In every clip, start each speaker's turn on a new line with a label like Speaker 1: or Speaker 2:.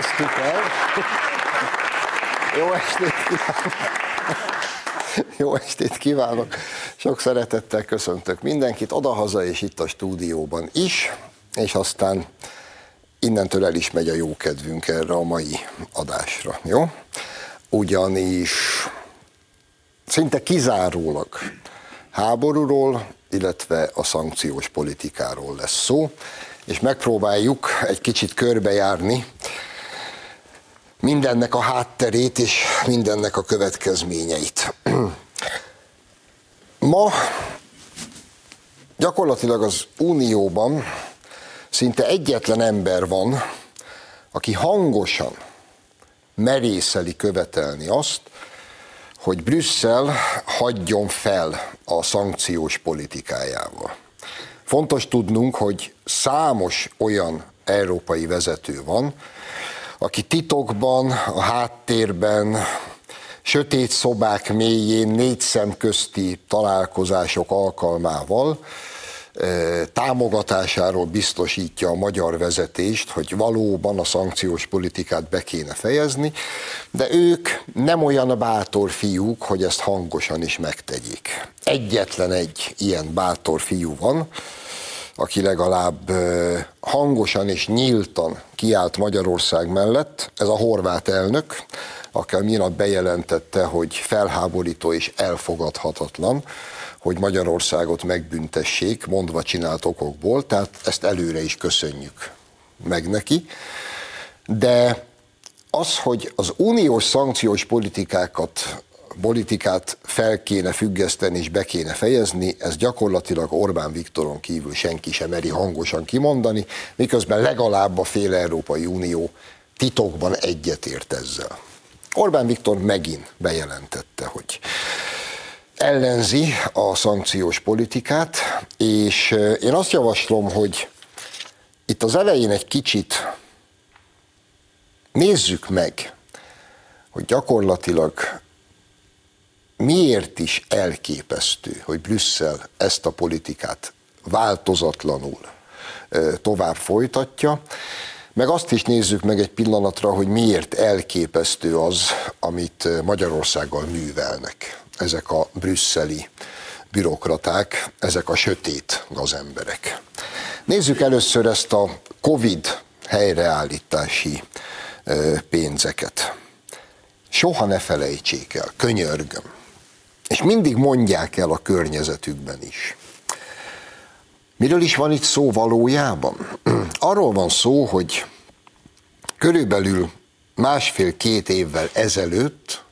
Speaker 1: kezdtük el. Jó estét kívánok! Jó estét kívánok! Sok szeretettel köszöntök mindenkit, odahaza és itt a stúdióban is, és aztán innentől el is megy a jó kedvünk erre a mai adásra, jó? Ugyanis szinte kizárólag háborúról, illetve a szankciós politikáról lesz szó, és megpróbáljuk egy kicsit körbejárni mindennek a hátterét és mindennek a következményeit. Ma gyakorlatilag az Unióban szinte egyetlen ember van, aki hangosan merészeli követelni azt, hogy Brüsszel hagyjon fel a szankciós politikájával. Fontos tudnunk, hogy számos olyan európai vezető van, aki titokban, a háttérben, sötét szobák mélyén, négy szem közti találkozások alkalmával támogatásáról biztosítja a magyar vezetést, hogy valóban a szankciós politikát be kéne fejezni, de ők nem olyan bátor fiúk, hogy ezt hangosan is megtegyék. Egyetlen egy ilyen bátor fiú van, aki legalább hangosan és nyíltan kiállt Magyarország mellett, ez a horvát elnök, aki minap bejelentette, hogy felháborító és elfogadhatatlan, hogy Magyarországot megbüntessék, mondva csinált okokból, tehát ezt előre is köszönjük meg neki. De az, hogy az uniós szankciós politikákat politikát fel kéne függeszteni és be kéne fejezni, ez gyakorlatilag Orbán Viktoron kívül senki sem meri hangosan kimondani, miközben legalább a fél Európai Unió titokban egyetért ezzel. Orbán Viktor megint bejelentette, hogy ellenzi a szankciós politikát, és én azt javaslom, hogy itt az elején egy kicsit nézzük meg, hogy gyakorlatilag miért is elképesztő, hogy Brüsszel ezt a politikát változatlanul tovább folytatja, meg azt is nézzük meg egy pillanatra, hogy miért elképesztő az, amit Magyarországgal művelnek ezek a brüsszeli bürokraták, ezek a sötét gazemberek. Nézzük először ezt a Covid helyreállítási pénzeket. Soha ne felejtsék el, könyörgöm. És mindig mondják el a környezetükben is. Miről is van itt szó valójában? Arról van szó, hogy körülbelül másfél-két évvel ezelőtt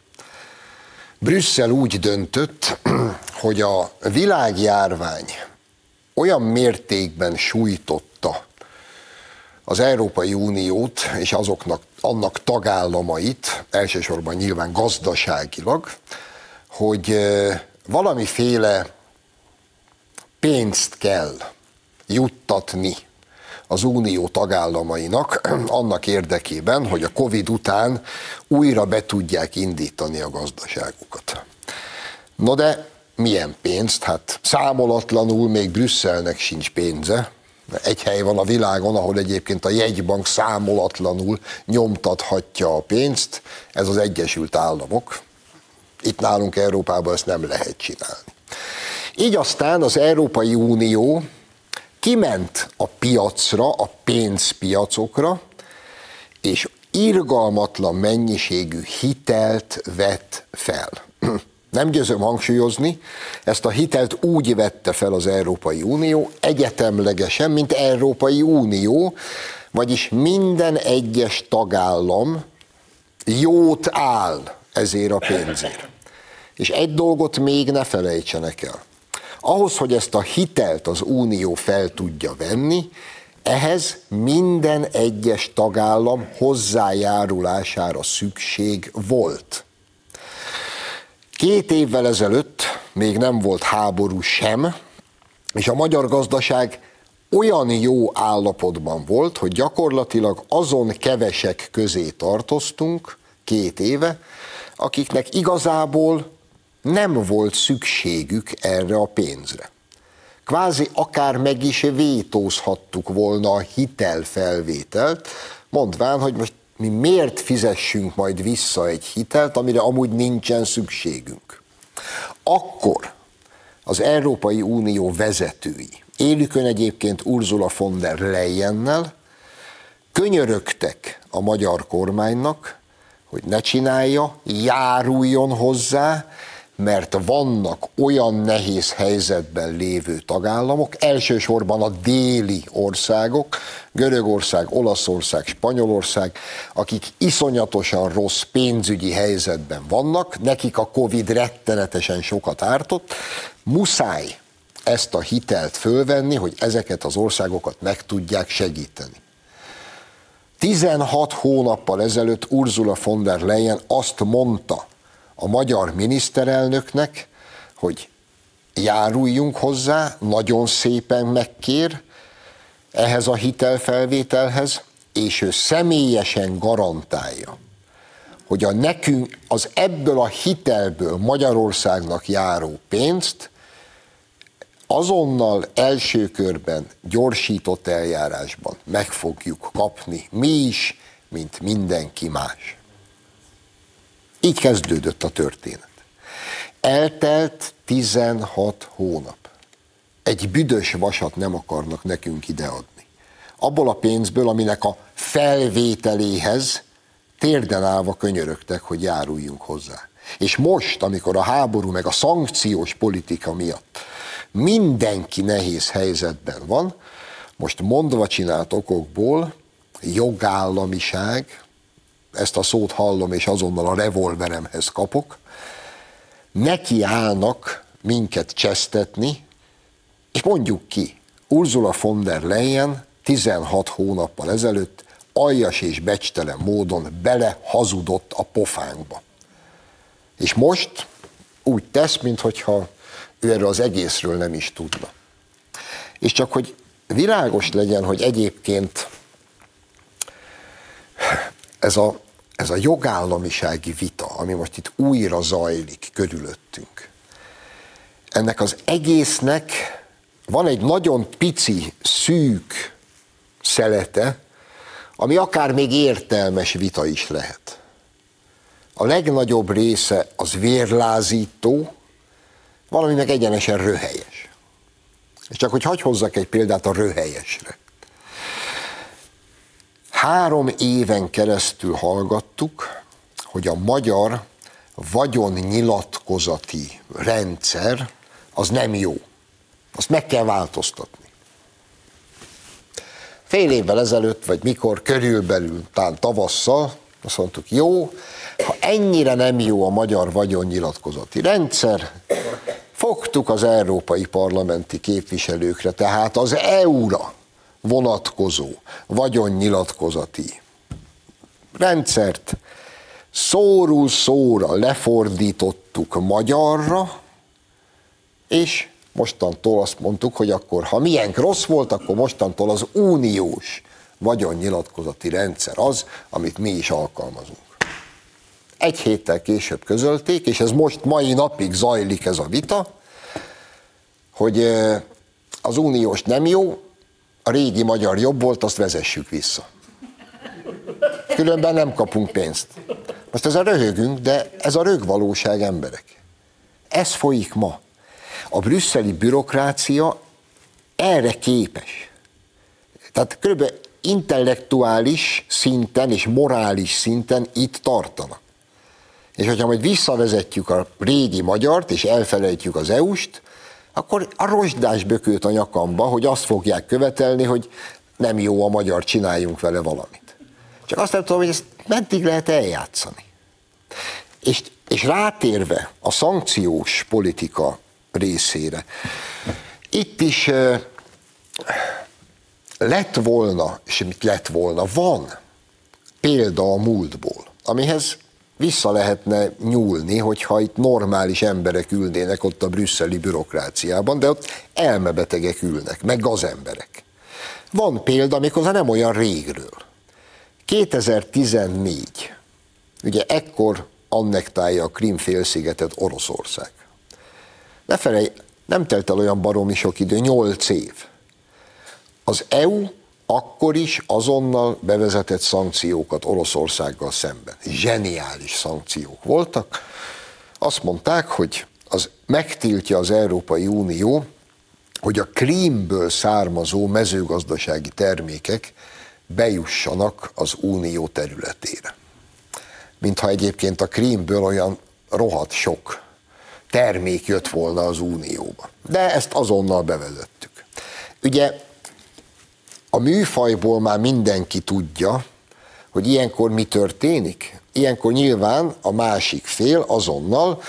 Speaker 1: Brüsszel úgy döntött, hogy a világjárvány olyan mértékben sújtotta az Európai Uniót és azoknak annak tagállamait, elsősorban nyilván gazdaságilag, hogy valamiféle pénzt kell juttatni az unió tagállamainak annak érdekében, hogy a Covid után újra be tudják indítani a gazdaságukat. No de milyen pénzt? Hát számolatlanul még Brüsszelnek sincs pénze. Egy hely van a világon, ahol egyébként a jegybank számolatlanul nyomtathatja a pénzt, ez az Egyesült Államok. Itt nálunk Európában ezt nem lehet csinálni. Így aztán az Európai Unió kiment a piacra, a pénzpiacokra, és irgalmatlan mennyiségű hitelt vett fel. Nem győzöm hangsúlyozni, ezt a hitelt úgy vette fel az Európai Unió, egyetemlegesen, mint Európai Unió, vagyis minden egyes tagállam jót áll ezért a pénzért. És egy dolgot még ne felejtsenek el. Ahhoz, hogy ezt a hitelt az Unió fel tudja venni, ehhez minden egyes tagállam hozzájárulására szükség volt. Két évvel ezelőtt még nem volt háború sem, és a magyar gazdaság olyan jó állapotban volt, hogy gyakorlatilag azon kevesek közé tartoztunk két éve, akiknek igazából nem volt szükségük erre a pénzre. Kvázi akár meg is vétózhattuk volna a hitelfelvételt, mondván, hogy most mi miért fizessünk majd vissza egy hitelt, amire amúgy nincsen szükségünk. Akkor az Európai Unió vezetői, élükön egyébként Ursula von der Leyennel, könyörögtek a magyar kormánynak, hogy ne csinálja, járuljon hozzá, mert vannak olyan nehéz helyzetben lévő tagállamok, elsősorban a déli országok, Görögország, Olaszország, Spanyolország, akik iszonyatosan rossz pénzügyi helyzetben vannak, nekik a Covid rettenetesen sokat ártott, muszáj ezt a hitelt fölvenni, hogy ezeket az országokat meg tudják segíteni. 16 hónappal ezelőtt Ursula von der Leyen azt mondta, a magyar miniszterelnöknek, hogy járuljunk hozzá, nagyon szépen megkér ehhez a hitelfelvételhez, és ő személyesen garantálja, hogy a nekünk az ebből a hitelből Magyarországnak járó pénzt azonnal első körben gyorsított eljárásban meg fogjuk kapni mi is, mint mindenki más. Így kezdődött a történet. Eltelt 16 hónap. Egy büdös vasat nem akarnak nekünk ideadni. Abból a pénzből, aminek a felvételéhez térden állva könyörögtek, hogy járuljunk hozzá. És most, amikor a háború meg a szankciós politika miatt mindenki nehéz helyzetben van, most mondva csinált okokból jogállamiság, ezt a szót hallom, és azonnal a revolveremhez kapok, neki állnak minket csesztetni, és mondjuk ki, Ursula von der Leyen 16 hónappal ezelőtt aljas és becstelen módon bele hazudott a pofánkba. És most úgy tesz, mintha ő erről az egészről nem is tudna. És csak hogy világos legyen, hogy egyébként ez a, ez a jogállamisági vita, ami most itt újra zajlik körülöttünk, ennek az egésznek van egy nagyon pici, szűk szelete, ami akár még értelmes vita is lehet. A legnagyobb része az vérlázító, valami meg egyenesen röhelyes. És csak hogy hagy hozzak egy példát a röhelyesre. Három éven keresztül hallgattuk, hogy a magyar vagyonnyilatkozati rendszer az nem jó. Azt meg kell változtatni. Fél évvel ezelőtt, vagy mikor, körülbelül, talán tavasszal, azt mondtuk, jó, ha ennyire nem jó a magyar vagyonnyilatkozati rendszer, fogtuk az európai parlamenti képviselőkre, tehát az EU-ra, vonatkozó vagyonnyilatkozati rendszert szóról szóra lefordítottuk magyarra, és mostantól azt mondtuk, hogy akkor ha milyen rossz volt, akkor mostantól az uniós vagyonnyilatkozati rendszer az, amit mi is alkalmazunk. Egy héttel később közölték, és ez most mai napig zajlik ez a vita, hogy az uniós nem jó, a régi magyar jobb volt, azt vezessük vissza. Különben nem kapunk pénzt. Most ez a röhögünk, de ez a rögvalóság emberek. Ez folyik ma. A brüsszeli bürokrácia erre képes. Tehát kb. Intellektuális szinten és morális szinten itt tartana. És hogyha majd visszavezetjük a régi magyart, és elfelejtjük az EU-st, akkor a rozsdás bökőt a nyakamba, hogy azt fogják követelni, hogy nem jó a magyar, csináljunk vele valamit. Csak azt nem tudom, hogy ezt meddig lehet eljátszani. És, és rátérve a szankciós politika részére, itt is lett volna, és mit lett volna, van példa a múltból, amihez vissza lehetne nyúlni, hogyha itt normális emberek ülnének ott a brüsszeli bürokráciában, de ott elmebetegek ülnek, meg gazemberek. Van példa, méghozzá nem olyan régről. 2014, ugye ekkor annektálja a Krim félszigetet Oroszország. Ne felej, nem telt el olyan baromi sok idő, 8 év. Az EU akkor is azonnal bevezetett szankciókat Oroszországgal szemben. Zseniális szankciók voltak. Azt mondták, hogy az megtiltja az Európai Unió, hogy a krímből származó mezőgazdasági termékek bejussanak az unió területére. Mintha egyébként a krímből olyan rohadt sok termék jött volna az unióba. De ezt azonnal bevezettük. Ugye a műfajból már mindenki tudja, hogy ilyenkor mi történik. Ilyenkor nyilván a másik fél azonnal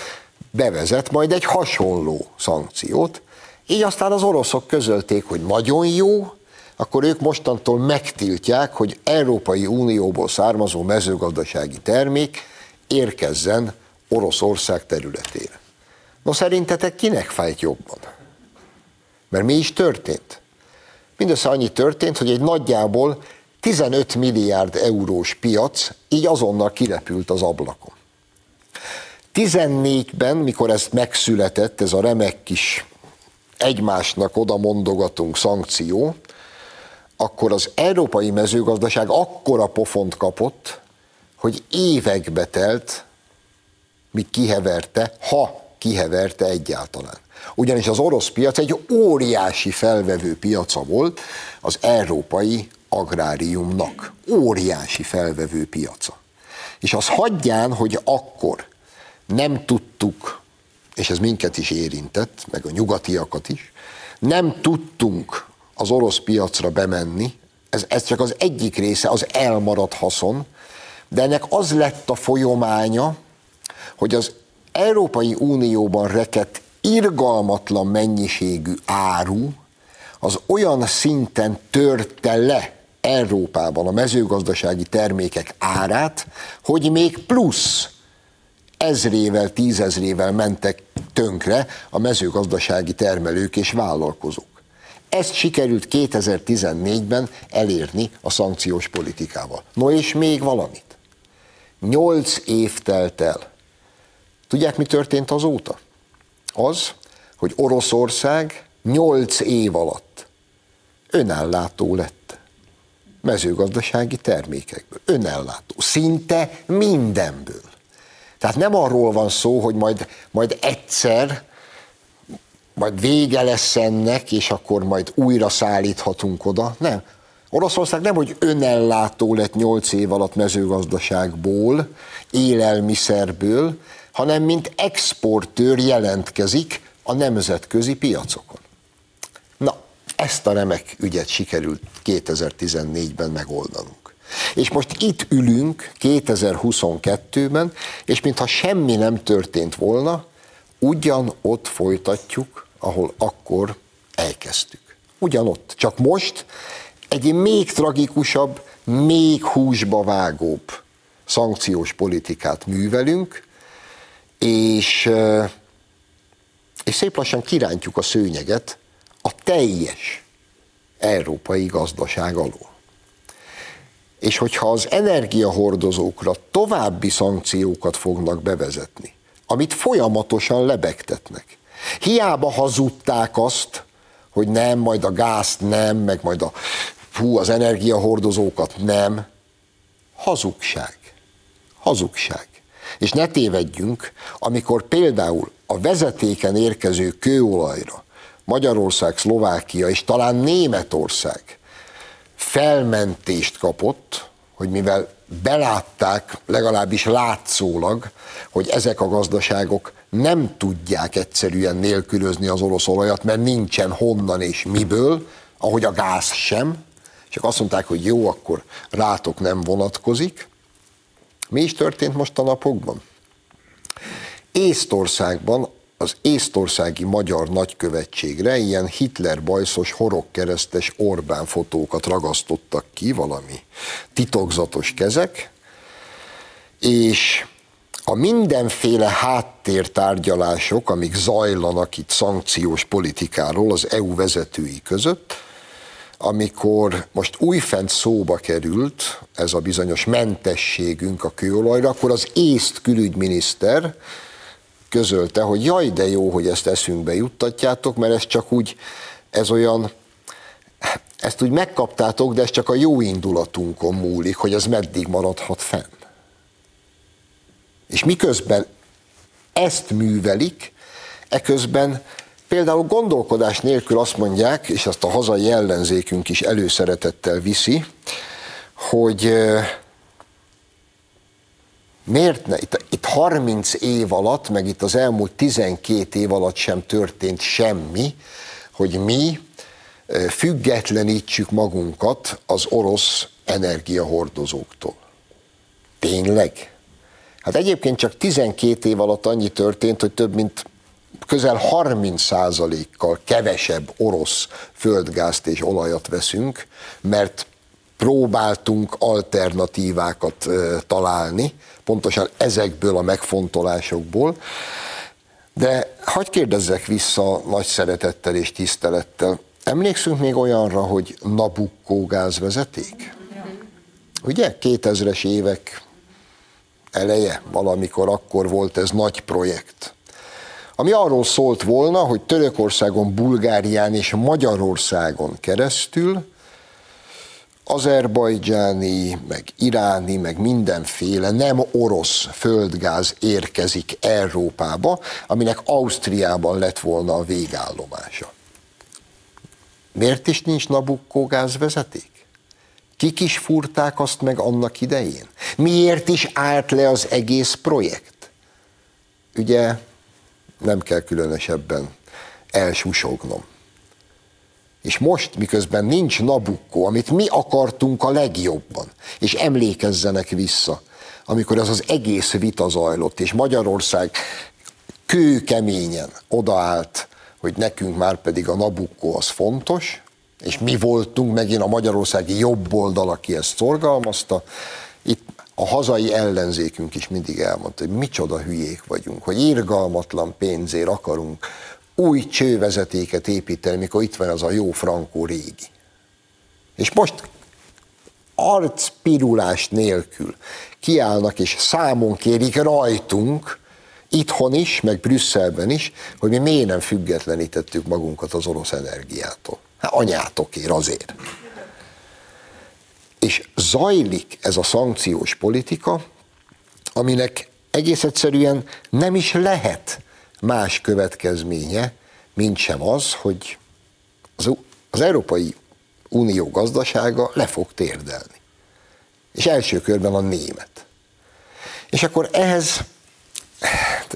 Speaker 1: bevezet majd egy hasonló szankciót, így aztán az oroszok közölték, hogy nagyon jó, akkor ők mostantól megtiltják, hogy Európai Unióból származó mezőgazdasági termék érkezzen Oroszország területére. No szerintetek kinek fájt jobban? Mert mi is történt? Mindössze annyi történt, hogy egy nagyjából 15 milliárd eurós piac így azonnal kirepült az ablakon. 14-ben, mikor ez megszületett, ez a remek kis egymásnak oda mondogatunk szankció, akkor az európai mezőgazdaság akkora pofont kapott, hogy évekbe telt, míg kiheverte, ha kiheverte egyáltalán. Ugyanis az orosz piac egy óriási felvevő piaca volt az európai agráriumnak. Óriási felvevő piaca. És az hagyján, hogy akkor nem tudtuk, és ez minket is érintett, meg a nyugatiakat is, nem tudtunk az orosz piacra bemenni, ez, ez csak az egyik része, az elmaradt haszon, de ennek az lett a folyománya, hogy az Európai Unióban rekett irgalmatlan mennyiségű áru, az olyan szinten törte le Európában a mezőgazdasági termékek árát, hogy még plusz ezrével, tízezrével mentek tönkre a mezőgazdasági termelők és vállalkozók. Ezt sikerült 2014-ben elérni a szankciós politikával. No és még valamit. Nyolc év telt el. Tudják, mi történt azóta? Az, hogy Oroszország nyolc év alatt önállátó lett mezőgazdasági termékekből. Önellátó. Szinte mindenből. Tehát nem arról van szó, hogy majd, majd egyszer, majd vége lesz ennek, és akkor majd újra szállíthatunk oda. Nem. Oroszország nem, hogy önellátó lett 8 év alatt mezőgazdaságból, élelmiszerből, hanem mint exportőr jelentkezik a nemzetközi piacokon. Na, ezt a remek ügyet sikerült 2014-ben megoldanunk. És most itt ülünk 2022-ben, és mintha semmi nem történt volna, ugyanott folytatjuk, ahol akkor elkezdtük. Ugyanott. Csak most egy még tragikusabb, még húsba vágóbb szankciós politikát művelünk, és, és szép lassan kirántjuk a szőnyeget a teljes európai gazdaság alól. És hogyha az energiahordozókra további szankciókat fognak bevezetni, amit folyamatosan lebegtetnek, hiába hazudták azt, hogy nem, majd a gázt nem, meg majd a, fú, az energiahordozókat nem. Hazugság. Hazugság. És ne tévedjünk, amikor például a vezetéken érkező kőolajra Magyarország, Szlovákia és talán Németország felmentést kapott, hogy mivel belátták, legalábbis látszólag, hogy ezek a gazdaságok nem tudják egyszerűen nélkülözni az orosz olajat, mert nincsen honnan és miből, ahogy a gáz sem, csak azt mondták, hogy jó, akkor rátok nem vonatkozik. Mi is történt most a napokban? Észtországban az észtországi magyar nagykövetségre ilyen Hitler bajszos horogkeresztes Orbán fotókat ragasztottak ki, valami titokzatos kezek, és a mindenféle háttértárgyalások, amik zajlanak itt szankciós politikáról az EU vezetői között, amikor most újfent szóba került ez a bizonyos mentességünk a kőolajra, akkor az észt külügyminiszter közölte, hogy jaj, de jó, hogy ezt eszünkbe juttatjátok, mert ez csak úgy, ez olyan, ezt úgy megkaptátok, de ez csak a jó indulatunkon múlik, hogy ez meddig maradhat fenn. És miközben ezt művelik, eközben például gondolkodás nélkül azt mondják, és azt a hazai ellenzékünk is előszeretettel viszi, hogy miért ne, itt, itt 30 év alatt, meg itt az elmúlt 12 év alatt sem történt semmi, hogy mi függetlenítsük magunkat az orosz energiahordozóktól. Tényleg? Hát egyébként csak 12 év alatt annyi történt, hogy több mint közel 30 kal kevesebb orosz földgázt és olajat veszünk, mert próbáltunk alternatívákat találni, pontosan ezekből a megfontolásokból, de hagyj kérdezzek vissza nagy szeretettel és tisztelettel. Emlékszünk még olyanra, hogy Nabucco gázvezeték? Ugye? 2000-es évek eleje, valamikor akkor volt ez nagy projekt. Ami arról szólt volna, hogy Törökországon, Bulgárián és Magyarországon keresztül azerbajdzsáni, meg iráni, meg mindenféle nem orosz földgáz érkezik Európába, aminek Ausztriában lett volna a végállomása. Miért is nincs Nabucco gázvezeték? Kik is furták azt meg annak idején? Miért is állt le az egész projekt? Ugye nem kell különösebben elsusognom. És most, miközben nincs Nabucco, amit mi akartunk a legjobban, és emlékezzenek vissza, amikor az az egész vita zajlott, és Magyarország kőkeményen odaállt, hogy nekünk már pedig a Nabucco az fontos, és mi voltunk megint a magyarországi jobb oldal, aki ezt szorgalmazta, itt a hazai ellenzékünk is mindig elmondta, hogy micsoda hülyék vagyunk, hogy irgalmatlan pénzért akarunk új csővezetéket építeni, mikor itt van az a jó frankó régi. És most arcpirulás nélkül kiállnak és számon kérik rajtunk, itthon is, meg Brüsszelben is, hogy mi miért nem függetlenítettük magunkat az orosz energiától. Hát anyátokért azért. És zajlik ez a szankciós politika, aminek egész egyszerűen nem is lehet más következménye, mint sem az, hogy az, az Európai Unió gazdasága le fog térdelni. És első körben a német. És akkor ehhez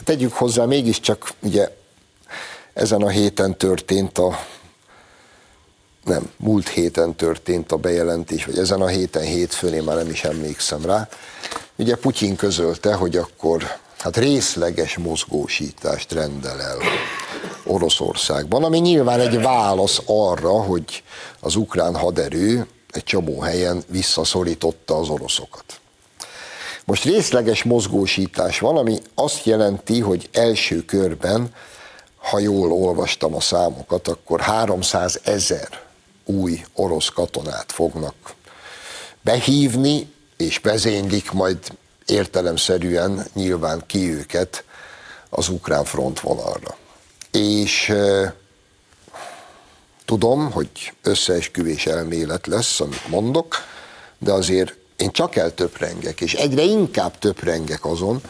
Speaker 1: tegyük hozzá, mégiscsak ugye ezen a héten történt a nem, múlt héten történt a bejelentés, vagy ezen a héten hétfőn, én már nem is emlékszem rá. Ugye Putyin közölte, hogy akkor hát részleges mozgósítást rendel el Oroszországban, ami nyilván egy válasz arra, hogy az ukrán haderő egy csomó helyen visszaszorította az oroszokat. Most részleges mozgósítás van, ami azt jelenti, hogy első körben, ha jól olvastam a számokat, akkor 300 ezer új orosz katonát fognak behívni, és vezénylik majd értelemszerűen nyilván ki őket az ukrán frontvonalra. És tudom, hogy összeesküvés elmélet lesz, amit mondok, de azért én csak eltöprengek, és egyre inkább töprengek azon,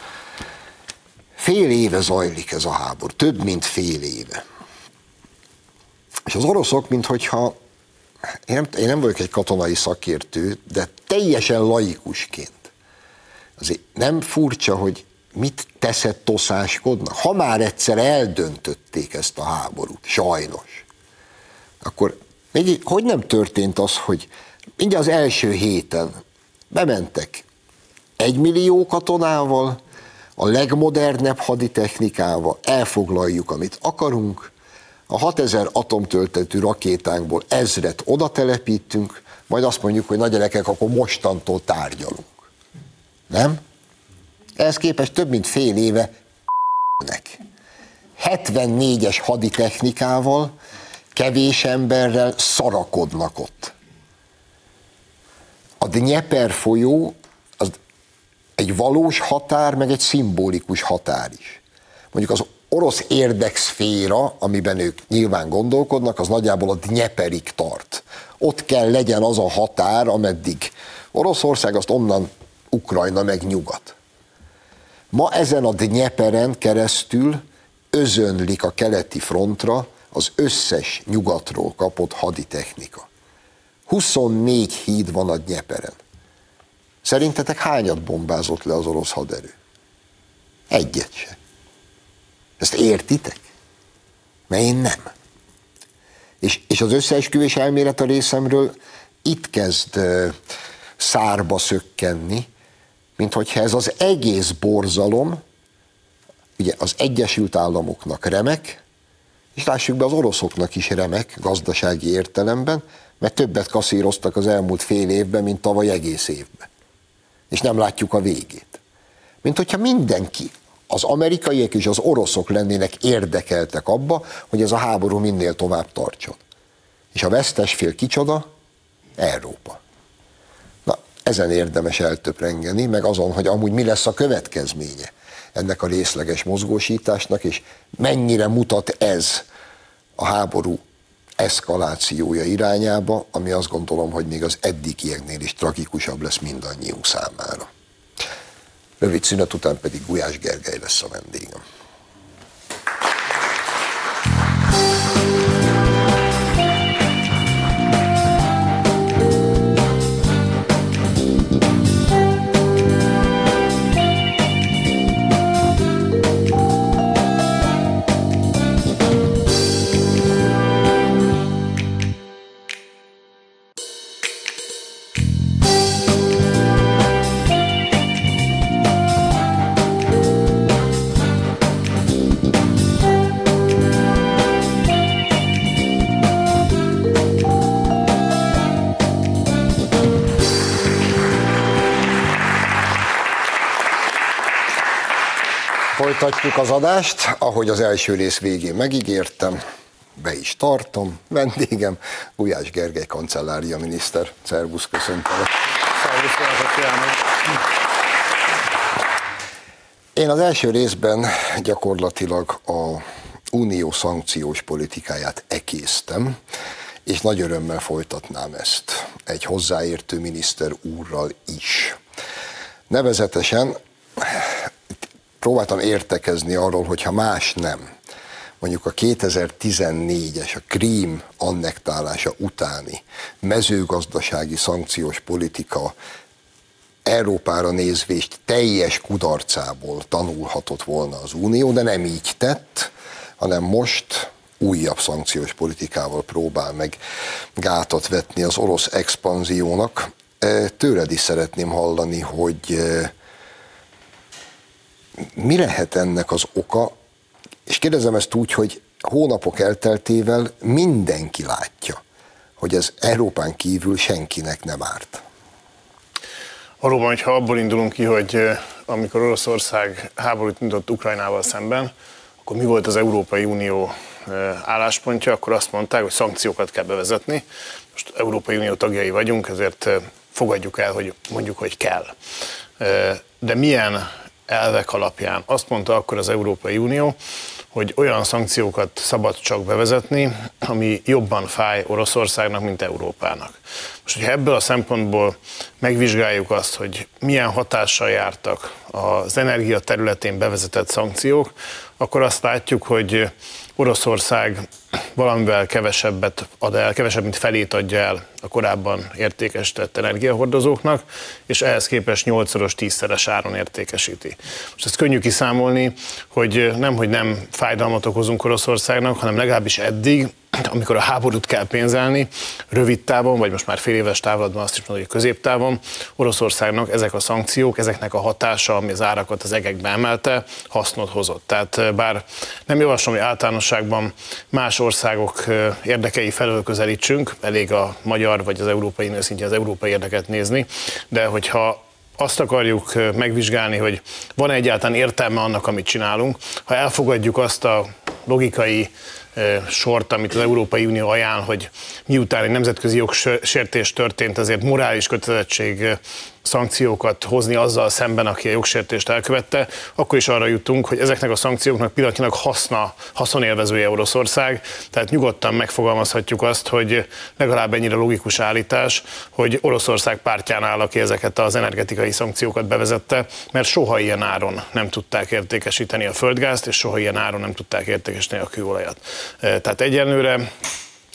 Speaker 1: fél éve zajlik ez a háború, több mint fél éve. És az oroszok, minthogyha én nem, én nem vagyok egy katonai szakértő, de teljesen laikusként. Azért nem furcsa, hogy mit teszett toszáskodnak? Ha már egyszer eldöntötték ezt a háborút, sajnos, akkor még hogy nem történt az, hogy mindjárt az első héten bementek egy millió katonával, a legmodernebb haditechnikával, elfoglaljuk, amit akarunk, a 6000 atomtöltetű rakétánkból ezret oda telepítünk, majd azt mondjuk, hogy nagy gyerekek, akkor mostantól tárgyalunk. Nem? Ehhez képest több mint fél éve nek. 74-es haditechnikával, kevés emberrel szarakodnak ott. A Dnieper folyó az egy valós határ, meg egy szimbolikus határ is. Mondjuk az orosz érdekszféra, amiben ők nyilván gondolkodnak, az nagyjából a Dnyeperig tart. Ott kell legyen az a határ, ameddig Oroszország, azt onnan Ukrajna meg nyugat. Ma ezen a Dnyeperen keresztül özönlik a keleti frontra az összes nyugatról kapott haditechnika. 24 híd van a Dnyeperen. Szerintetek hányat bombázott le az orosz haderő? Egyet se. Ezt értitek? Mert én nem. És, és az összeesküvés elmélet a részemről itt kezd szárba szökkenni, mint hogyha ez az egész borzalom, ugye az Egyesült Államoknak remek, és lássuk be az oroszoknak is remek gazdasági értelemben, mert többet kaszíroztak az elmúlt fél évben, mint tavaly egész évben. És nem látjuk a végét. Mint hogyha mindenki, az amerikaiak és az oroszok lennének érdekeltek abba, hogy ez a háború minél tovább tartson. És a vesztes fél kicsoda? Európa. Na, ezen érdemes eltöprengeni, meg azon, hogy amúgy mi lesz a következménye ennek a részleges mozgósításnak, és mennyire mutat ez a háború eszkalációja irányába, ami azt gondolom, hogy még az eddigieknél is tragikusabb lesz mindannyiunk számára. Rövid szünet után pedig Gulyás Gergely lesz a vendégem. Folytatjuk az adást, ahogy az első rész végén megígértem, be is tartom. Vendégem Gulyás Gergely kancellária miniszter. Szervusz, köszöntelek. Én az első részben gyakorlatilag a unió szankciós politikáját ekésztem, és nagy örömmel folytatnám ezt egy hozzáértő miniszter úrral is. Nevezetesen próbáltam értekezni arról, hogyha más nem, mondjuk a 2014-es, a Krím annektálása utáni mezőgazdasági szankciós politika Európára nézvést teljes kudarcából tanulhatott volna az Unió, de nem így tett, hanem most újabb szankciós politikával próbál meg gátat vetni az orosz expanziónak. Tőled is szeretném hallani, hogy mi lehet ennek az oka, és kérdezem ezt úgy, hogy hónapok elteltével mindenki látja, hogy ez Európán kívül senkinek nem árt.
Speaker 2: Valóban, hogyha abból indulunk ki, hogy amikor Oroszország háborút nyitott Ukrajnával szemben, akkor mi volt az Európai Unió álláspontja, akkor azt mondták, hogy szankciókat kell bevezetni. Most Európai Unió tagjai vagyunk, ezért fogadjuk el, hogy mondjuk, hogy kell. De milyen elvek alapján. Azt mondta akkor az Európai Unió, hogy olyan szankciókat szabad csak bevezetni, ami jobban fáj Oroszországnak, mint Európának. Most, hogyha ebből a szempontból megvizsgáljuk azt, hogy milyen hatással jártak az energia területén bevezetett szankciók, akkor azt látjuk, hogy Oroszország valamivel kevesebbet ad el, kevesebb, mint felét adja el a korábban értékesített energiahordozóknak, és ehhez képest 8-szoros, 10-szeres áron értékesíti. Most ezt könnyű kiszámolni, hogy nem, hogy nem fájdalmat okozunk Oroszországnak, hanem legalábbis eddig amikor a háborút kell pénzelni, rövid távon, vagy most már fél éves távlatban azt is mondom, hogy középtávon, Oroszországnak ezek a szankciók, ezeknek a hatása, ami az árakat az egekbe emelte, hasznot hozott. Tehát bár nem javaslom, hogy általánosságban más országok érdekei felől közelítsünk, elég a magyar vagy az európai nő szintjén az európai érdeket nézni, de hogyha azt akarjuk megvizsgálni, hogy van egyáltalán értelme annak, amit csinálunk, ha elfogadjuk azt a logikai sort, amit az Európai Unió ajánl, hogy miután egy nemzetközi jogsértés történt, azért morális kötelezettség szankciókat hozni azzal szemben, aki a jogsértést elkövette, akkor is arra jutunk, hogy ezeknek a szankcióknak pillanatnyilag haszna, haszonélvezője Oroszország, tehát nyugodtan megfogalmazhatjuk azt, hogy legalább ennyire logikus állítás, hogy Oroszország pártján áll, aki ezeket az energetikai szankciókat bevezette, mert soha ilyen áron nem tudták értékesíteni a földgázt, és soha ilyen áron nem tudták értékesíteni a kőolajat. Tehát egyenlőre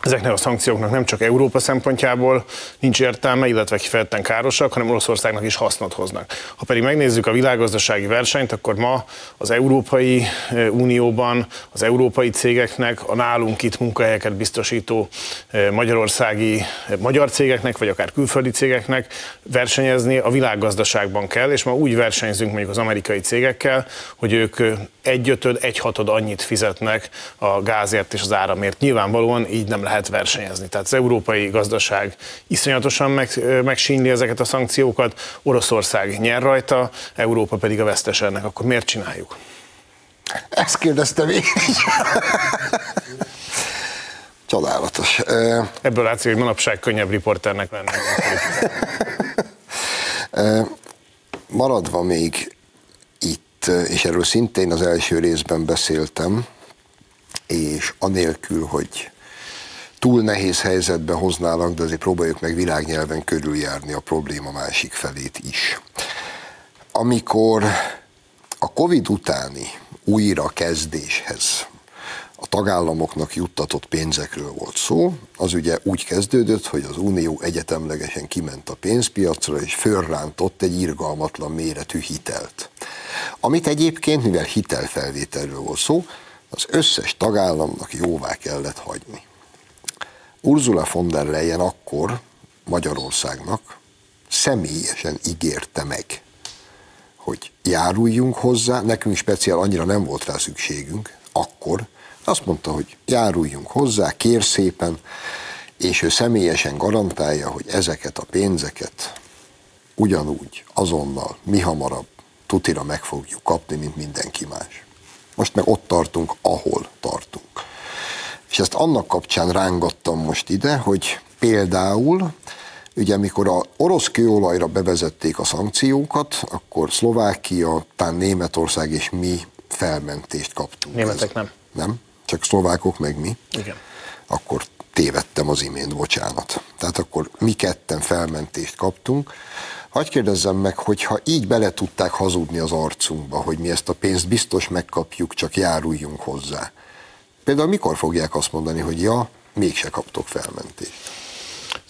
Speaker 2: ezeknek a szankcióknak nem csak Európa szempontjából nincs értelme, illetve kifejezetten károsak, hanem Oroszországnak is hasznot hoznak. Ha pedig megnézzük a világgazdasági versenyt, akkor ma az Európai Unióban az európai cégeknek, a nálunk itt munkahelyeket biztosító magyarországi magyar cégeknek, vagy akár külföldi cégeknek versenyezni a világgazdaságban kell, és ma úgy versenyzünk mondjuk az amerikai cégekkel, hogy ők egyötöd, egyhatod annyit fizetnek a gázért és az áramért. Nyilvánvalóan így nem lehet versenyezni. Tehát az európai gazdaság iszonyatosan meg, megsínli ezeket a szankciókat, Oroszország nyer rajta, Európa pedig a vesztes ennek. Akkor miért csináljuk?
Speaker 1: Ezt kérdeztem én is. Csodálatos.
Speaker 2: Ebből látszik, hogy manapság könnyebb riporternek lenni.
Speaker 1: Maradva még és erről szintén az első részben beszéltem, és anélkül, hogy túl nehéz helyzetbe hoználak, de azért próbáljuk meg világnyelven körüljárni a probléma másik felét is. Amikor a Covid utáni újra kezdéshez a tagállamoknak juttatott pénzekről volt szó, az ugye úgy kezdődött, hogy az Unió egyetemlegesen kiment a pénzpiacra, és fölrántott egy irgalmatlan méretű hitelt. Amit egyébként, mivel hitelfelvételről volt szó, az összes tagállamnak jóvá kellett hagyni. Ursula von der Leyen akkor Magyarországnak személyesen ígérte meg, hogy járuljunk hozzá, nekünk speciál annyira nem volt rá szükségünk, akkor azt mondta, hogy járuljunk hozzá, kér szépen, és ő személyesen garantálja, hogy ezeket a pénzeket ugyanúgy, azonnal, mi hamarabb tutira meg fogjuk kapni, mint mindenki más. Most meg ott tartunk, ahol tartunk. És ezt annak kapcsán rángattam most ide, hogy például, ugye amikor a orosz kőolajra bevezették a szankciókat, akkor Szlovákia, tán Németország és mi felmentést kaptunk.
Speaker 2: Németek nem.
Speaker 1: Nem? Csak szlovákok meg mi?
Speaker 2: Igen.
Speaker 1: Akkor tévedtem az imént, bocsánat. Tehát akkor mi ketten felmentést kaptunk. Hagy kérdezzem meg, hogy ha így bele tudták hazudni az arcunkba, hogy mi ezt a pénzt biztos megkapjuk, csak járuljunk hozzá. Például mikor fogják azt mondani, hogy ja, mégse kaptok felmentést?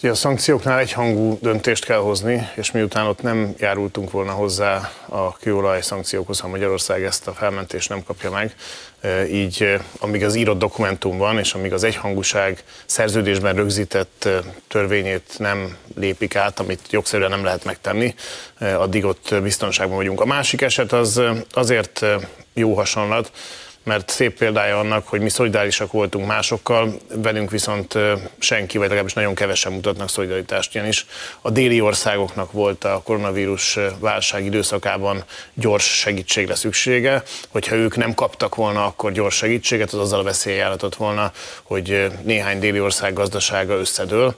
Speaker 2: A szankcióknál egyhangú döntést kell hozni, és miután ott nem járultunk volna hozzá a kőolaj szankciókhoz, ha Magyarország ezt a felmentést nem kapja meg, e, így e, amíg az írott dokumentum van, és amíg az egyhangúság szerződésben rögzített e, törvényét nem lépik át, amit jogszerűen nem lehet megtenni, addig ott biztonságban vagyunk. A másik eset az azért jó hasonlat, mert szép példája annak, hogy mi szolidárisak voltunk másokkal, velünk viszont senki, vagy legalábbis nagyon kevesen mutatnak szolidaritást, ugyanis a déli országoknak volt a koronavírus válság időszakában gyors segítségre szüksége, hogyha ők nem kaptak volna akkor gyors segítséget, az azzal a veszélye járatott volna, hogy néhány déli ország gazdasága összedől,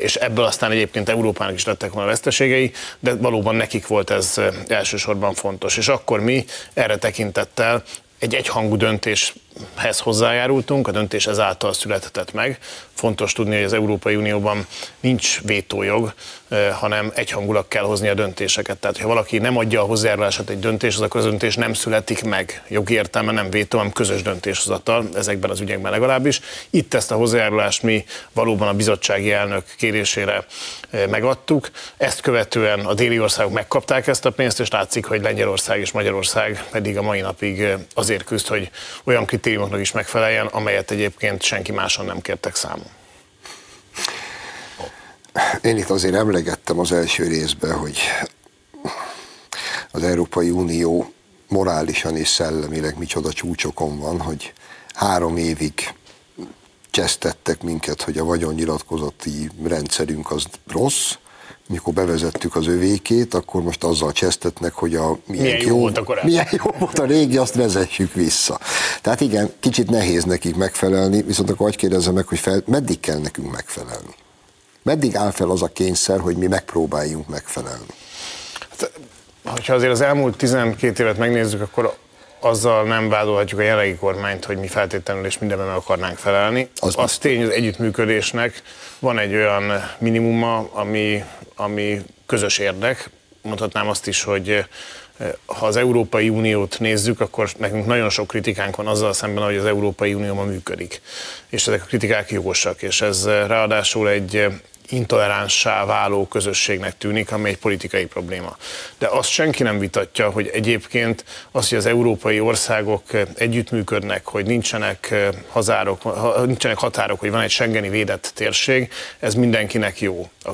Speaker 2: és ebből aztán egyébként Európának is lettek volna veszteségei, de valóban nekik volt ez elsősorban fontos. És akkor mi erre tekintettel egy egyhangú döntéshez hozzájárultunk, a döntés ezáltal születhetett meg. Fontos tudni, hogy az Európai Unióban nincs vétójog, hanem egyhangulag kell hozni a döntéseket. Tehát, ha valaki nem adja a hozzájárulását egy akkor az döntés nem születik meg. Jogi értelme nem vétó, hanem közös döntéshozatal, ezekben az ügyekben legalábbis. Itt ezt a hozzájárulást mi valóban a bizottsági elnök kérésére megadtuk. Ezt követően a déli országok megkapták ezt a pénzt, és látszik, hogy Lengyelország és Magyarország pedig a mai napig azért küzd, hogy olyan kritériumoknak is megfeleljen, amelyet egyébként senki máson nem kértek számon.
Speaker 1: Én itt azért emlegettem az első részben, hogy az Európai Unió morálisan és szellemileg micsoda csúcsokon van, hogy három évig csesztettek minket, hogy a vagyonnyilatkozati rendszerünk az rossz, mikor bevezettük az övékét, akkor most azzal csesztetnek, hogy a
Speaker 2: milyen, milyen jó, jó volt a
Speaker 1: Milyen jó volt a régi, azt vezessük vissza. Tehát igen, kicsit nehéz nekik megfelelni, viszont akkor hogy kérdezzem meg, hogy fel, meddig kell nekünk megfelelni? Meddig áll fel az a kényszer, hogy mi megpróbáljunk megfelelni?
Speaker 2: Hát, hogyha azért az elmúlt 12 évet megnézzük, akkor azzal nem vádolhatjuk a jelenlegi kormányt, hogy mi feltétlenül és mindenben meg akarnánk felelni. Az, az tény, az együttműködésnek van egy olyan minimuma, ami, ami közös érdek. Mondhatnám azt is, hogy eh, ha az Európai Uniót nézzük, akkor nekünk nagyon sok kritikánk van azzal szemben, hogy az Európai Unió ma működik. És ezek a kritikák jogosak, és ez eh, ráadásul egy intoleránssá váló közösségnek tűnik, ami egy politikai probléma. De azt senki nem vitatja, hogy egyébként az, hogy az európai országok együttműködnek, hogy nincsenek, hazárok, nincsenek határok, hogy van egy Schengeni védett térség, ez mindenkinek jó. A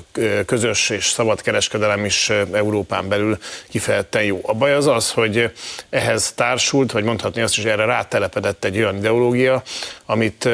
Speaker 2: közös és szabad kereskedelem is Európán belül kifejezetten jó. A baj az az, hogy ehhez társult, vagy mondhatni azt is, erre rátelepedett egy olyan ideológia, amit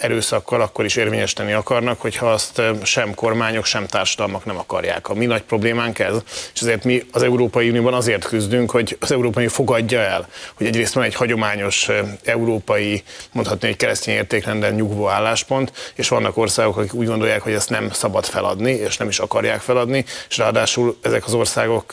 Speaker 2: erőszakkal akkor is érvényesíteni akarnak, hogyha azt sem kormányok, sem társadalmak nem akarják. A mi nagy problémánk ez, és ezért mi az Európai Unióban azért küzdünk, hogy az Európai Unió fogadja el, hogy egyrészt van egy hagyományos európai, mondhatni egy keresztény értékrenden nyugvó álláspont, és vannak országok, akik úgy gondolják, hogy ezt nem szabad feladni, és nem is akarják feladni, és ráadásul ezek az országok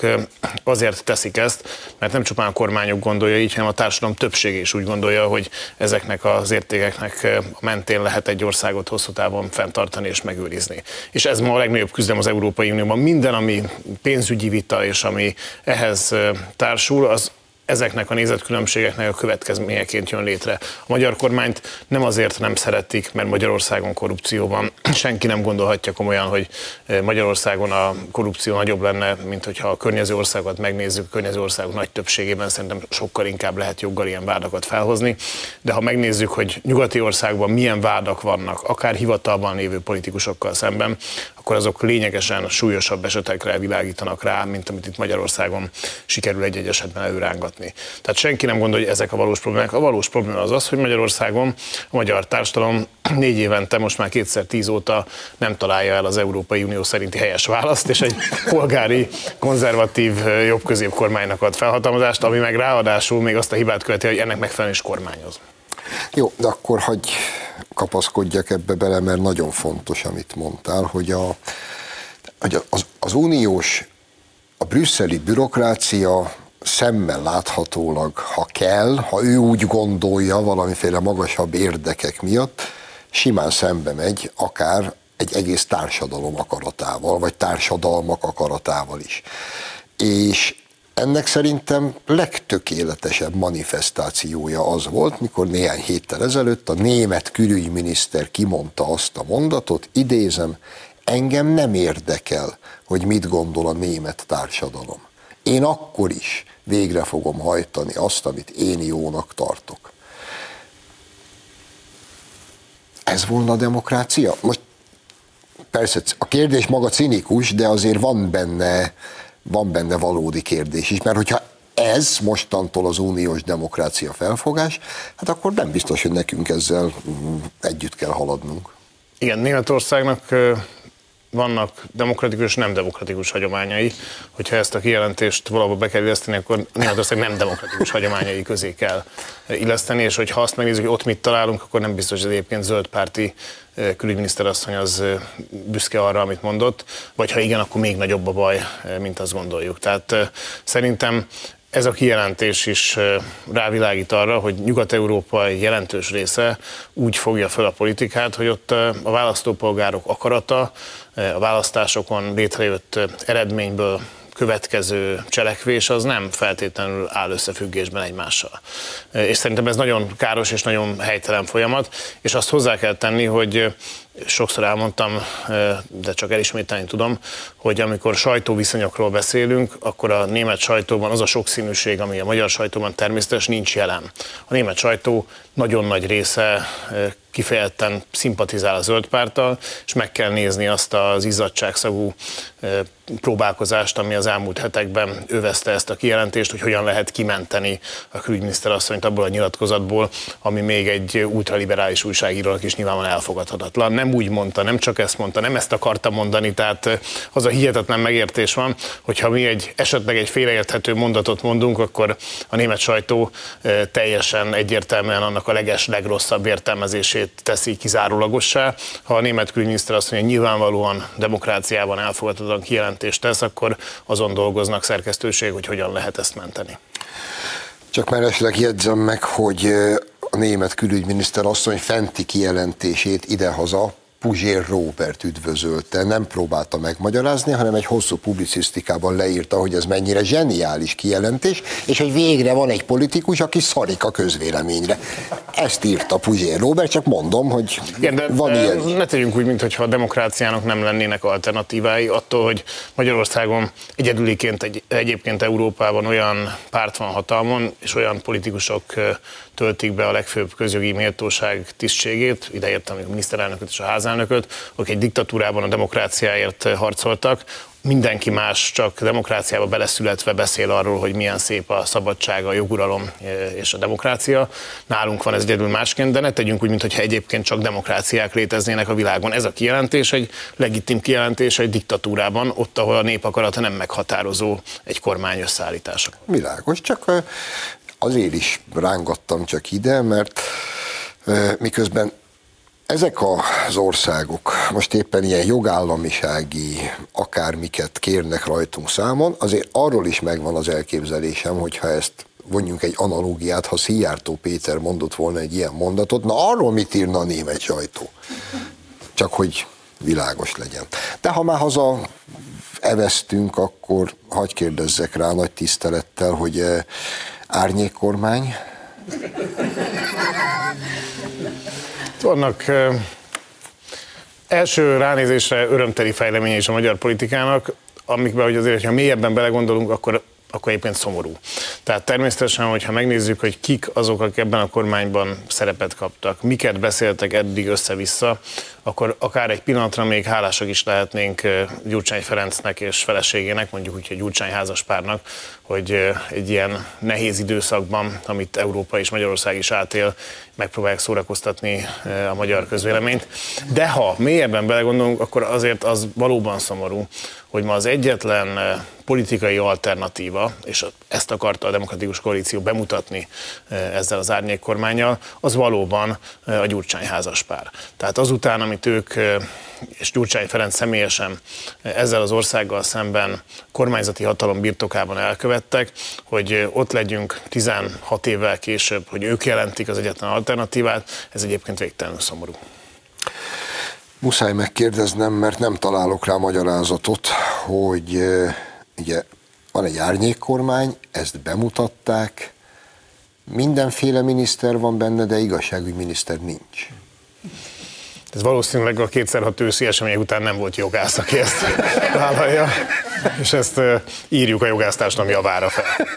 Speaker 2: azért teszik ezt, mert nem csupán a kormányok gondolja így, hanem a társadalom többsége is úgy gondolja, hogy ezeknek az értékeknek a mentén mentén lehet egy országot hosszú távon fenntartani és megőrizni. És ez ma a legnagyobb küzdelem az Európai Unióban. Minden, ami pénzügyi vita és ami ehhez társul, az ezeknek a nézetkülönbségeknek a következményeként jön létre. A magyar kormányt nem azért nem szeretik, mert Magyarországon korrupció van. Senki nem gondolhatja komolyan, hogy Magyarországon a korrupció nagyobb lenne, mint hogyha a környező országokat megnézzük. A környező országok nagy többségében szerintem sokkal inkább lehet joggal ilyen vádakat felhozni. De ha megnézzük, hogy nyugati országban milyen vádak vannak, akár hivatalban lévő politikusokkal szemben, akkor azok lényegesen súlyosabb esetekre világítanak rá, mint amit itt Magyarországon sikerül egy-egy esetben előrángatni. Tehát senki nem gondolja, hogy ezek a valós problémák. A valós probléma az az, hogy Magyarországon a magyar társadalom négy évente, most már kétszer tíz óta nem találja el az Európai Unió szerinti helyes választ, és egy polgári, konzervatív, jobb kormánynak ad felhatalmazást, ami meg ráadásul még azt a hibát követi, hogy ennek megfelelően is kormányoz.
Speaker 1: Jó, de akkor hagyj kapaszkodjak ebbe bele, mert nagyon fontos, amit mondtál, hogy, a, hogy az, az uniós, a brüsszeli bürokrácia szemmel láthatólag, ha kell, ha ő úgy gondolja valamiféle magasabb érdekek miatt, simán szembe megy akár egy egész társadalom akaratával, vagy társadalmak akaratával is. És ennek szerintem legtökéletesebb manifestációja az volt, mikor néhány héttel ezelőtt a német külügyminiszter kimondta azt a mondatot, idézem, engem nem érdekel, hogy mit gondol a német társadalom. Én akkor is végre fogom hajtani azt, amit én jónak tartok. Ez volna a demokrácia? Most persze a kérdés maga cinikus, de azért van benne van benne valódi kérdés is, mert hogyha ez mostantól az uniós demokrácia felfogás, hát akkor nem biztos, hogy nekünk ezzel mm, együtt kell haladnunk.
Speaker 2: Igen, Németországnak vannak demokratikus és nem demokratikus hagyományai. Hogyha ezt a kijelentést valahol be kell illeszteni, akkor Németország nem demokratikus hagyományai közé kell illeszteni, és hogyha azt megnézzük, hogy ott mit találunk, akkor nem biztos, hogy egyébként zöld párti külügyminiszter asszony az büszke arra, amit mondott, vagy ha igen, akkor még nagyobb a baj, mint azt gondoljuk. Tehát szerintem ez a kijelentés is rávilágít arra, hogy Nyugat-Európa jelentős része úgy fogja fel a politikát, hogy ott a választópolgárok akarata, a választásokon létrejött eredményből következő cselekvés az nem feltétlenül áll összefüggésben egymással. És szerintem ez nagyon káros és nagyon helytelen folyamat, és azt hozzá kell tenni, hogy sokszor elmondtam, de csak elismételni tudom, hogy amikor sajtóviszonyokról beszélünk, akkor a német sajtóban az a sokszínűség, ami a magyar sajtóban természetes, nincs jelen. A német sajtó nagyon nagy része kifejezetten szimpatizál a zöld párttal, és meg kell nézni azt az izzadságszagú próbálkozást, ami az elmúlt hetekben övezte ezt a kijelentést, hogy hogyan lehet kimenteni a külügyminiszter asszonyt abból a nyilatkozatból, ami még egy ultraliberális újságírónak is nyilvánvalóan elfogadhatatlan. Nem nem úgy mondta, nem csak ezt mondta, nem ezt akarta mondani, tehát az a hihetetlen megértés van, hogyha mi egy esetleg egy félreérthető mondatot mondunk, akkor a német sajtó teljesen egyértelműen annak a leges, legrosszabb értelmezését teszi kizárólagossá. Ha a német külügyminiszter azt mondja, nyilvánvalóan demokráciában elfogadhatatlan kijelentést tesz, akkor azon dolgoznak szerkesztőség, hogy hogyan lehet ezt menteni.
Speaker 1: Csak már esetleg jegyzem meg, hogy a német külügyminiszter asszony fenti kijelentését idehaza Puzsér Robert üdvözölte, nem próbálta megmagyarázni, hanem egy hosszú publicisztikában leírta, hogy ez mennyire zseniális kijelentés, és hogy végre van egy politikus, aki szarik a közvéleményre. Ezt írta Puzsér Robert, csak mondom, hogy Igen, de van de ilyen.
Speaker 2: Ne tegyünk úgy, mintha a demokráciának nem lennének alternatívái, attól, hogy Magyarországon egyedüliként egy, egyébként Európában olyan párt van hatalmon, és olyan politikusok töltik be a legfőbb közjogi méltóság tisztségét, ideértem a miniszterelnököt és a házelnököt, akik egy diktatúrában a demokráciáért harcoltak, mindenki más csak demokráciába beleszületve beszél arról, hogy milyen szép a szabadság, a joguralom e, és a demokrácia. Nálunk van ez egyedül másként, de ne tegyünk úgy, mintha egyébként csak demokráciák léteznének a világon. Ez a kijelentés egy legitim kijelentés egy diktatúrában, ott, ahol a nép akarata nem meghatározó egy kormány összeállítása.
Speaker 1: Világos, csak azért is rángattam csak ide, mert miközben ezek az országok most éppen ilyen jogállamisági akármiket kérnek rajtunk számon, azért arról is megvan az elképzelésem, hogyha ezt vonjunk egy analógiát, ha Szijjártó Péter mondott volna egy ilyen mondatot, na arról mit írna a német sajtó? Csak hogy világos legyen. De ha már haza evesztünk, akkor hagyj kérdezzek rá nagy tisztelettel, hogy árnyékkormány?
Speaker 2: Vannak első ránézésre örömteli fejleménye is a magyar politikának, amikben, hogy azért, ha mélyebben belegondolunk, akkor akkor egyébként szomorú. Tehát természetesen, hogyha megnézzük, hogy kik azok, akik ebben a kormányban szerepet kaptak, miket beszéltek eddig össze-vissza, akkor akár egy pillanatra még hálásak is lehetnénk Gyurcsány Ferencnek és feleségének, mondjuk úgy, hogy Gyurcsány házaspárnak, hogy egy ilyen nehéz időszakban, amit Európa és Magyarország is átél, megpróbálják szórakoztatni a magyar közvéleményt. De ha mélyebben belegondolunk, akkor azért az valóban szomorú, hogy ma az egyetlen politikai alternatíva, és ezt akarta a Demokratikus Koalíció bemutatni ezzel az árnyékkormányjal, az valóban a Gyurcsány házaspár. Tehát azután, amit ők és Gyurcsány Ferenc személyesen ezzel az országgal szemben kormányzati hatalom birtokában elkövettek, hogy ott legyünk 16 évvel később, hogy ők jelentik az egyetlen alternatívát, ez egyébként végtelenül szomorú.
Speaker 1: Muszáj megkérdeznem, mert nem találok rá magyarázatot, hogy ugye van egy árnyékkormány, ezt bemutatták, mindenféle miniszter van benne, de igazságügyminiszter nincs.
Speaker 2: Ez valószínűleg a kétszer hat őszi esemény után nem volt jogász, aki ezt vállalja, és ezt írjuk a jogásztársadalom javára fel.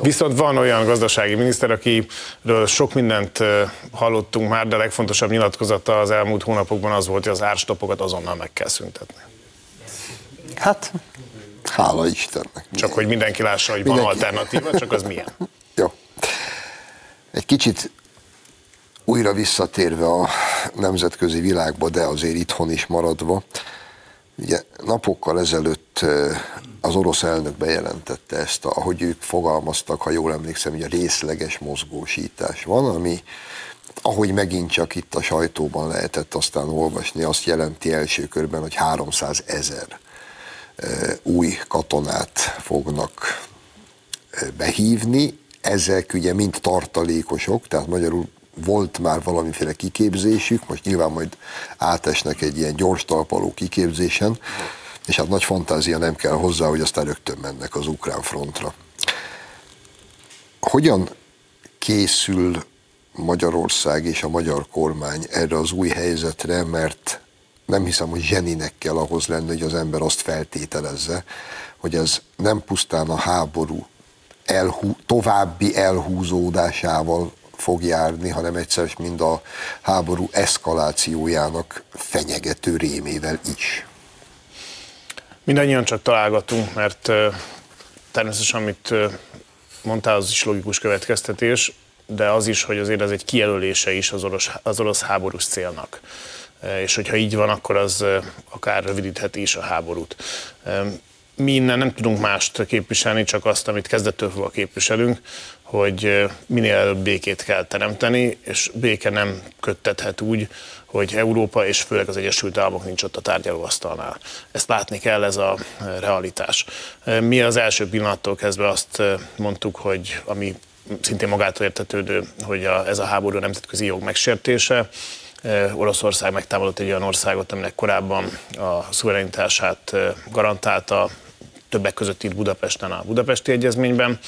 Speaker 2: Viszont van olyan gazdasági miniszter, akiről sok mindent hallottunk már, de a legfontosabb nyilatkozata az elmúlt hónapokban az volt, hogy az árstopokat azonnal meg kell szüntetni.
Speaker 1: Hát, hála Istennek.
Speaker 2: Csak hogy mindenki lássa, hogy mindenki. van alternatíva, csak az milyen.
Speaker 1: Jó. Egy kicsit újra visszatérve a nemzetközi világba, de azért itthon is maradva, ugye napokkal ezelőtt az orosz elnök bejelentette ezt, ahogy ők fogalmaztak, ha jól emlékszem, hogy a részleges mozgósítás van, ami ahogy megint csak itt a sajtóban lehetett aztán olvasni, azt jelenti első körben, hogy 300 ezer új katonát fognak behívni. Ezek ugye mind tartalékosok, tehát magyarul volt már valamiféle kiképzésük, most nyilván majd átesnek egy ilyen gyors talpaló kiképzésen, és hát nagy fantázia nem kell hozzá, hogy aztán rögtön mennek az ukrán frontra. Hogyan készül Magyarország és a magyar kormány erre az új helyzetre, mert nem hiszem, hogy zseninek kell ahhoz lenni, hogy az ember azt feltételezze, hogy ez nem pusztán a háború elhú, további elhúzódásával fog járni, hanem egyszer mind a háború eszkalációjának fenyegető rémével is.
Speaker 2: Mindannyian csak találgatunk, mert természetesen, amit mondtál, az is logikus következtetés, de az is, hogy azért ez egy kijelölése is az orosz, az orosz háborús célnak. és hogyha így van, akkor az akár rövidítheti is a háborút. Mi innen nem tudunk mást képviselni, csak azt, amit kezdettől fogva képviselünk, hogy minél előbb békét kell teremteni, és béke nem köttethet úgy, hogy Európa és főleg az Egyesült Államok nincs ott a tárgyalóasztalnál. Ezt látni kell, ez a realitás. Mi az első pillanattól kezdve azt mondtuk, hogy ami szintén magától értetődő, hogy a, ez a háború nemzetközi jog megsértése, Oroszország megtámadott egy olyan országot, aminek korábban a szuverenitását garantálta, többek között itt Budapesten a Budapesti Egyezményben,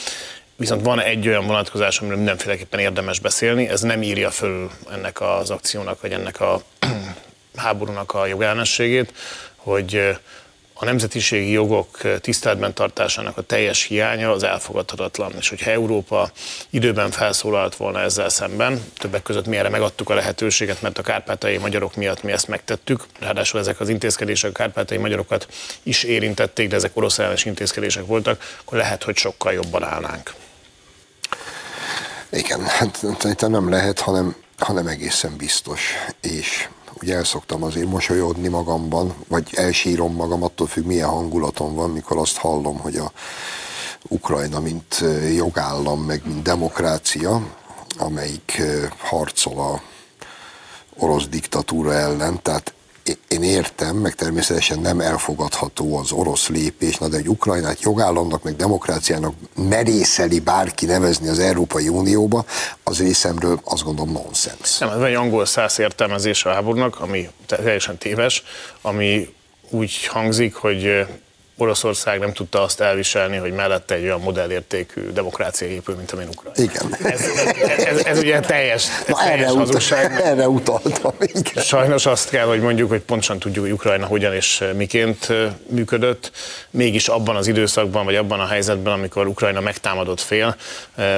Speaker 2: Viszont van egy olyan vonatkozás, amiről mindenféleképpen érdemes beszélni, ez nem írja föl ennek az akciónak, vagy ennek a háborúnak a jogellenességét, hogy a nemzetiségi jogok tiszteletben tartásának a teljes hiánya az elfogadhatatlan. És hogyha Európa időben felszólalt volna ezzel szemben, többek között mi erre megadtuk a lehetőséget, mert a kárpátai magyarok miatt mi ezt megtettük, ráadásul ezek az intézkedések a kárpátai magyarokat is érintették, de ezek orosz ellenes intézkedések voltak, akkor lehet, hogy sokkal jobban állnánk.
Speaker 1: Igen, hát nem lehet, hanem, hanem egészen biztos. És ugye el szoktam azért mosolyodni magamban, vagy elsírom magam, attól függ, milyen hangulatom van, mikor azt hallom, hogy a Ukrajna, mint jogállam, meg mint demokrácia, amelyik harcol a orosz diktatúra ellen, tehát én értem, meg természetesen nem elfogadható az orosz lépés, na de egy Ukrajnát jogállamnak, meg demokráciának merészeli bárki nevezni az Európai Unióba, az részemről azt gondolom nonsens.
Speaker 2: Nem, ez egy angol száz értelmezés a háborúnak, ami teljesen téves, ami úgy hangzik, hogy Oroszország nem tudta azt elviselni, hogy mellette egy olyan modellértékű demokrácia épül, mint amilyen Ukrajna.
Speaker 1: Igen.
Speaker 2: Ez, ez, ez, ez ugye teljes,
Speaker 1: Na, teljes erre, hazugság. Utal, erre utaltam.
Speaker 2: Igen. Sajnos azt kell, hogy mondjuk, hogy pontosan tudjuk, hogy Ukrajna hogyan és miként működött. Mégis abban az időszakban, vagy abban a helyzetben, amikor Ukrajna megtámadott fél,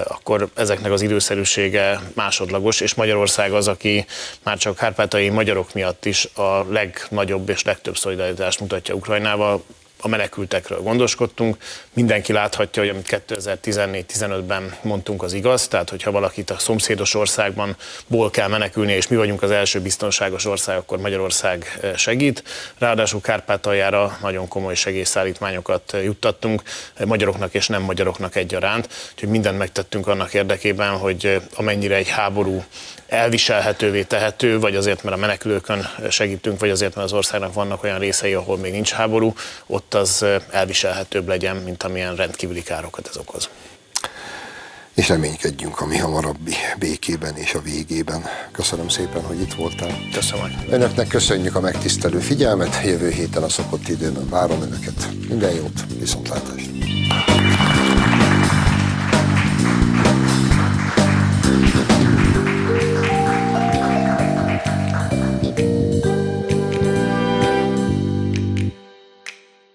Speaker 2: akkor ezeknek az időszerűsége másodlagos, és Magyarország az, aki már csak kárpátai magyarok miatt is a legnagyobb és legtöbb szolidaritást mutatja Ukrajnával, a menekültekről gondoskodtunk. Mindenki láthatja, hogy amit 2014-15-ben mondtunk, az igaz. Tehát, hogyha valakit a szomszédos országban ból kell menekülni, és mi vagyunk az első biztonságos ország, akkor Magyarország eh, segít. Ráadásul Kárpátaljára nagyon komoly segélyszállítmányokat eh, juttattunk, eh, magyaroknak és nem magyaroknak egyaránt. Úgyhogy mindent megtettünk annak érdekében, hogy amennyire egy háború elviselhetővé tehető, vagy azért, mert a menekülőkön segítünk, vagy azért, mert az országnak vannak olyan részei, ahol még nincs háború, ott az elviselhetőbb legyen, mint amilyen rendkívüli károkat ez okoz.
Speaker 1: És reménykedjünk a mi hamarabbi békében és a végében. Köszönöm szépen, hogy itt voltál.
Speaker 2: Köszönöm.
Speaker 1: Önöknek köszönjük a megtisztelő figyelmet. Jövő héten a szokott időben várom önöket. Minden jót, viszontlátásra. thank you